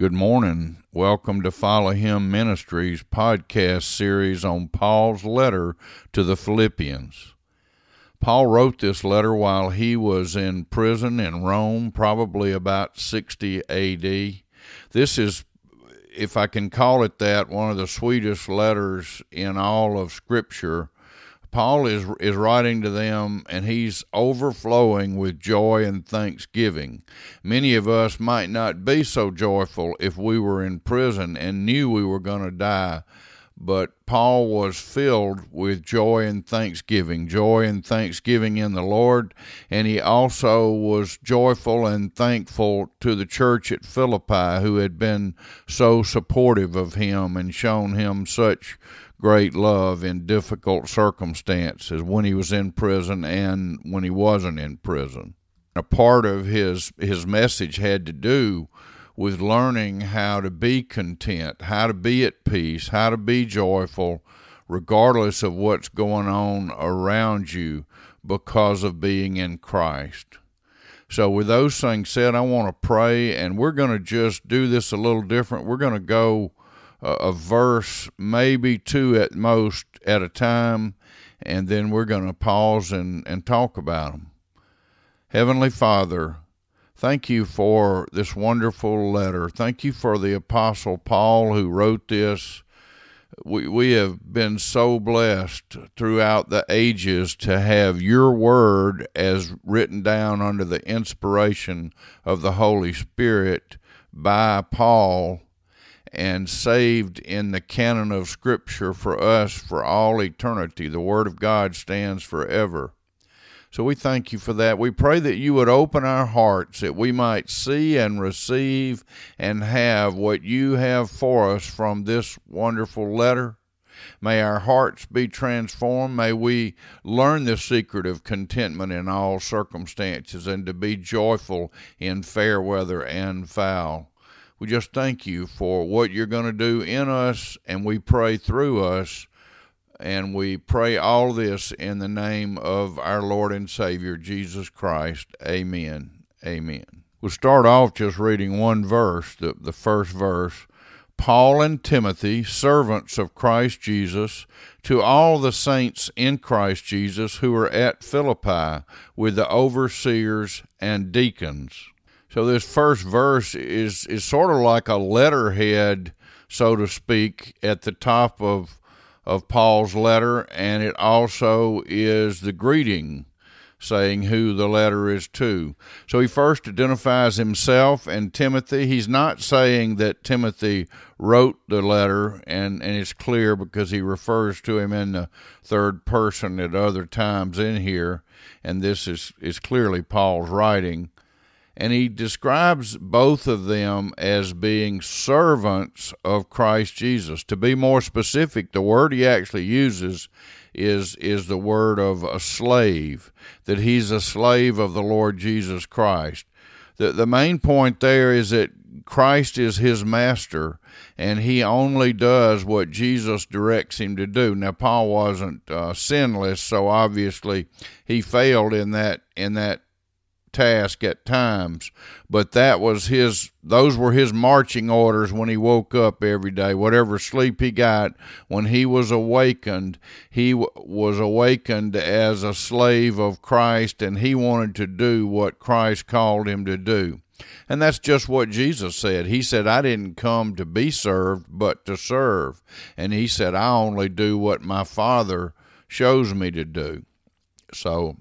Good morning. Welcome to Follow Him Ministries podcast series on Paul's letter to the Philippians. Paul wrote this letter while he was in prison in Rome, probably about 60 AD. This is, if I can call it that, one of the sweetest letters in all of Scripture Paul is is writing to them and he's overflowing with joy and thanksgiving. Many of us might not be so joyful if we were in prison and knew we were going to die, but Paul was filled with joy and thanksgiving, joy and thanksgiving in the Lord, and he also was joyful and thankful to the church at Philippi who had been so supportive of him and shown him such great love in difficult circumstances when he was in prison and when he wasn't in prison. A part of his his message had to do with learning how to be content, how to be at peace, how to be joyful regardless of what's going on around you because of being in Christ. So, with those things said, I want to pray, and we're going to just do this a little different. We're going to go a verse, maybe two at most at a time, and then we're going to pause and, and talk about them. Heavenly Father, thank you for this wonderful letter. Thank you for the Apostle Paul who wrote this. We, we have been so blessed throughout the ages to have your word as written down under the inspiration of the Holy Spirit by Paul and saved in the canon of Scripture for us for all eternity. The Word of God stands forever. So we thank you for that. We pray that you would open our hearts that we might see and receive and have what you have for us from this wonderful letter. May our hearts be transformed. May we learn the secret of contentment in all circumstances and to be joyful in fair weather and foul. We just thank you for what you're going to do in us, and we pray through us. And we pray all this in the name of our Lord and Savior, Jesus Christ. Amen. Amen. We'll start off just reading one verse, the, the first verse. Paul and Timothy, servants of Christ Jesus, to all the saints in Christ Jesus who are at Philippi with the overseers and deacons. So this first verse is is sort of like a letterhead, so to speak, at the top of of Paul's letter, and it also is the greeting saying who the letter is to. So he first identifies himself and Timothy. He's not saying that Timothy wrote the letter, and, and it's clear because he refers to him in the third person at other times in here, and this is, is clearly Paul's writing and he describes both of them as being servants of Christ Jesus. To be more specific, the word he actually uses is is the word of a slave, that he's a slave of the Lord Jesus Christ. The the main point there is that Christ is his master and he only does what Jesus directs him to do. Now Paul wasn't uh, sinless, so obviously he failed in that in that task at times, but that was his, those were his marching orders when he woke up every day. Whatever sleep he got, when he was awakened, he w- was awakened as a slave of Christ and he wanted to do what Christ called him to do. And that's just what Jesus said. He said, I didn't come to be served, but to serve. And he said, I only do what my Father shows me to do. So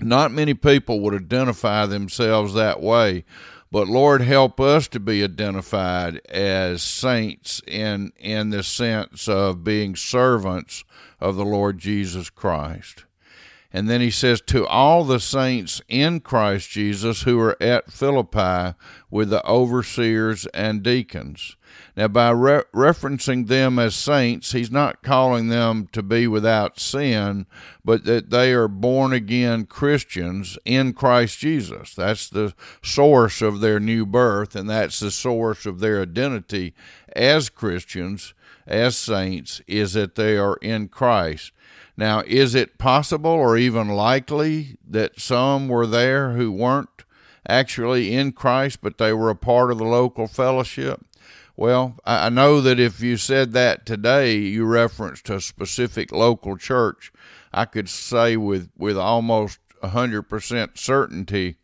not many people would identify themselves that way, but Lord help us to be identified as saints in in the sense of being servants of the Lord Jesus Christ. And then he says, To all the saints in Christ Jesus who are at Philippi with the overseers and deacons. Now, by re- referencing them as saints, he's not calling them to be without sin, but that they are born again Christians in Christ Jesus. That's the source of their new birth, and that's the source of their identity as Christians, as saints, is that they are in Christ. Now, is it possible or even likely that some were there who weren't actually in Christ, but they were a part of the local fellowship? Well, I know that if you said that today, you referenced a specific local church, I could say with, with almost 100% certainty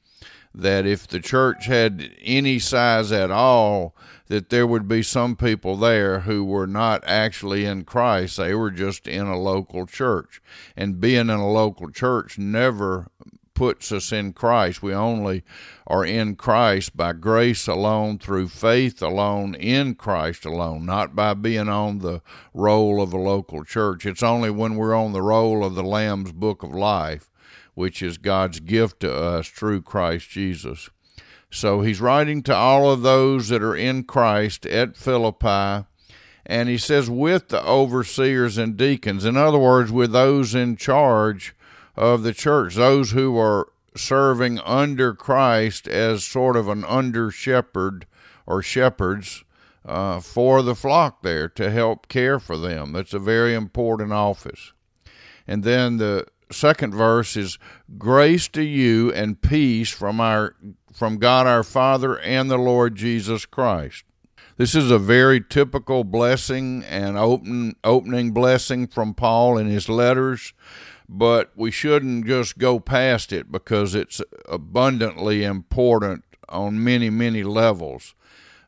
that if the church had any size at all, that there would be some people there who were not actually in Christ. They were just in a local church. And being in a local church never puts us in Christ. We only are in Christ by grace alone, through faith alone, in Christ alone, not by being on the roll of a local church. It's only when we're on the roll of the Lamb's Book of Life, which is God's gift to us through Christ Jesus. So he's writing to all of those that are in Christ at Philippi. And he says, with the overseers and deacons. In other words, with those in charge of the church, those who are serving under Christ as sort of an under shepherd or shepherds uh, for the flock there to help care for them. That's a very important office. And then the second verse is grace to you and peace from our from God our Father and the Lord Jesus Christ. This is a very typical blessing and open, opening blessing from Paul in his letters but we shouldn't just go past it because it's abundantly important on many, many levels.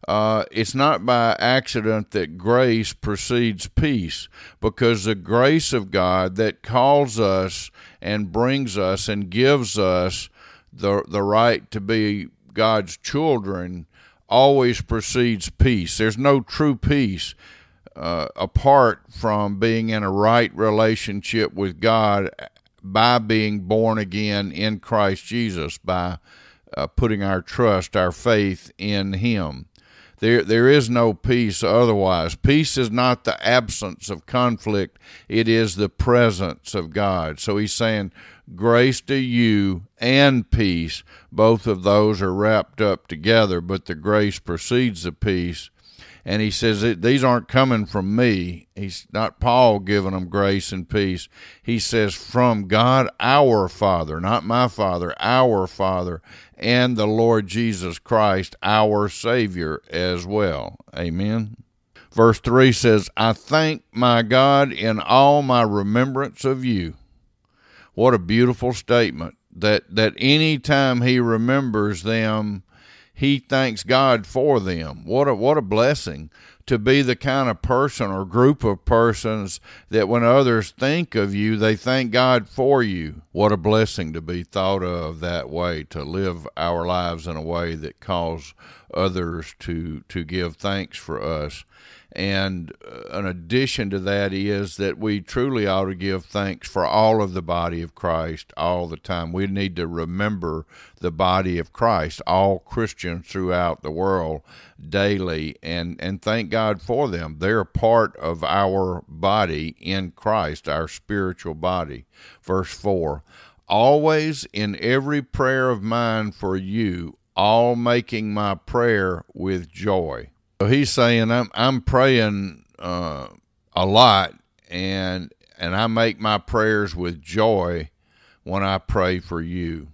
Uh, it's not by accident that grace precedes peace, because the grace of God that calls us and brings us and gives us the, the right to be God's children always precedes peace. There's no true peace uh, apart from being in a right relationship with God by being born again in Christ Jesus, by uh, putting our trust, our faith in Him. There, there is no peace otherwise. Peace is not the absence of conflict, it is the presence of God. So he's saying, Grace to you and peace. Both of those are wrapped up together, but the grace precedes the peace and he says these aren't coming from me. He's not Paul giving them grace and peace. He says from God our Father, not my Father, our Father, and the Lord Jesus Christ, our Savior as well. Amen. Verse 3 says, I thank my God in all my remembrance of you. What a beautiful statement that that any time he remembers them he thanks God for them. What a what a blessing to be the kind of person or group of persons that when others think of you, they thank God for you. What a blessing to be thought of that way, to live our lives in a way that cause others to to give thanks for us. And uh, an addition to that is that we truly ought to give thanks for all of the body of Christ all the time. We need to remember the body of Christ, all Christians throughout the world daily, and, and thank God for them. They're part of our body in Christ, our spiritual body. Verse 4 Always in every prayer of mine for you, all making my prayer with joy he's saying I'm I'm praying uh, a lot, and and I make my prayers with joy when I pray for you.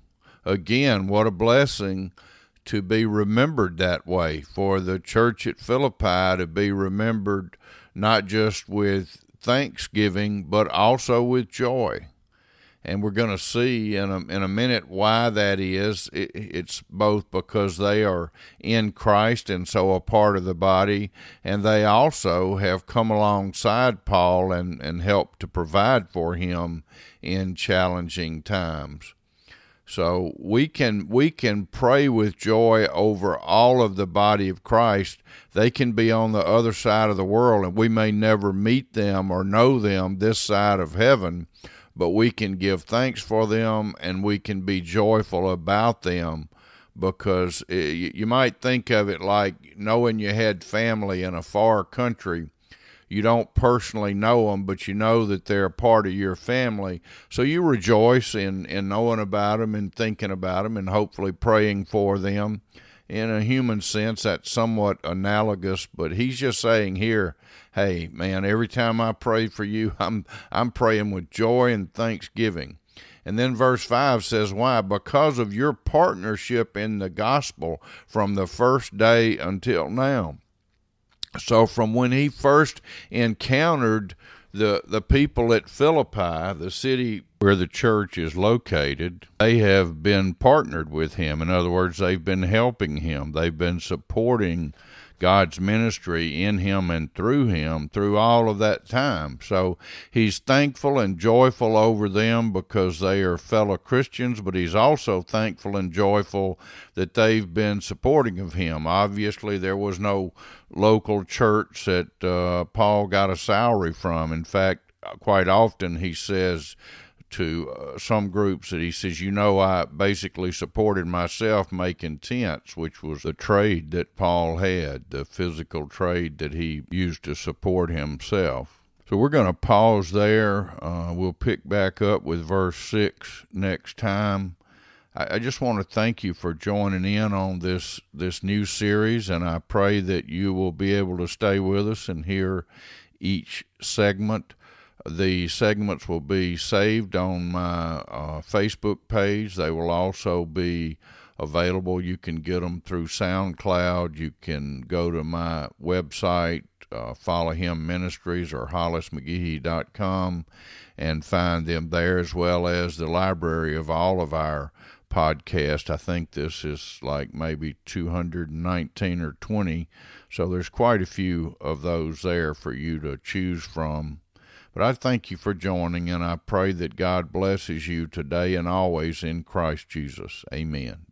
Again, what a blessing to be remembered that way for the church at Philippi to be remembered not just with thanksgiving but also with joy and we're going to see in a, in a minute why that is. It, it's both because they are in Christ and so a part of the body, and they also have come alongside Paul and, and helped to provide for him in challenging times. So we can we can pray with joy over all of the body of Christ. They can be on the other side of the world and we may never meet them or know them this side of heaven but we can give thanks for them and we can be joyful about them because eh, it, you might think of it like knowing you had family in a far country. You don't personally know them, but you know that they're a part of your family. So you rejoice in, in knowing about them and thinking about them and hopefully praying for them. In a human sense, that's somewhat analogous, but he's just saying here, hey man every time i pray for you i'm i'm praying with joy and thanksgiving And then verse 5 says, Why? Because of your partnership in the gospel from the first day until now. So, from when he first encountered the, the people at Philippi, the city where the church is located, they have been partnered with him. In other words, they've been helping him, they've been supporting God's ministry in him and through him through all of that time. So he's thankful and joyful over them because they are fellow Christians, but he's also thankful and joyful that they've been supporting of him. Obviously, there was no local church that uh, Paul got a salary from. In fact, quite often he says, to uh, some groups that he says, you know, I basically supported myself making tents, which was the trade that Paul had, the physical trade that he used to support himself. So we're going to pause there. Uh, we'll pick back up with verse 6 next time. I, I just want to thank you for joining in on this, this new series, and I pray that you will be able to stay with us and hear each segment. The segments will be saved on my uh, Facebook page. They will also be available. You can get them through SoundCloud. You can go to my website, uh, Follow Him Ministries or hollismcgehee.com and find them there, as well as the library of all of our podcasts. I think this is like maybe 219 or 20. So there's quite a few of those there for you to choose from but I thank you for joining, and I pray that God blesses you today and always in Christ Jesus. Amen.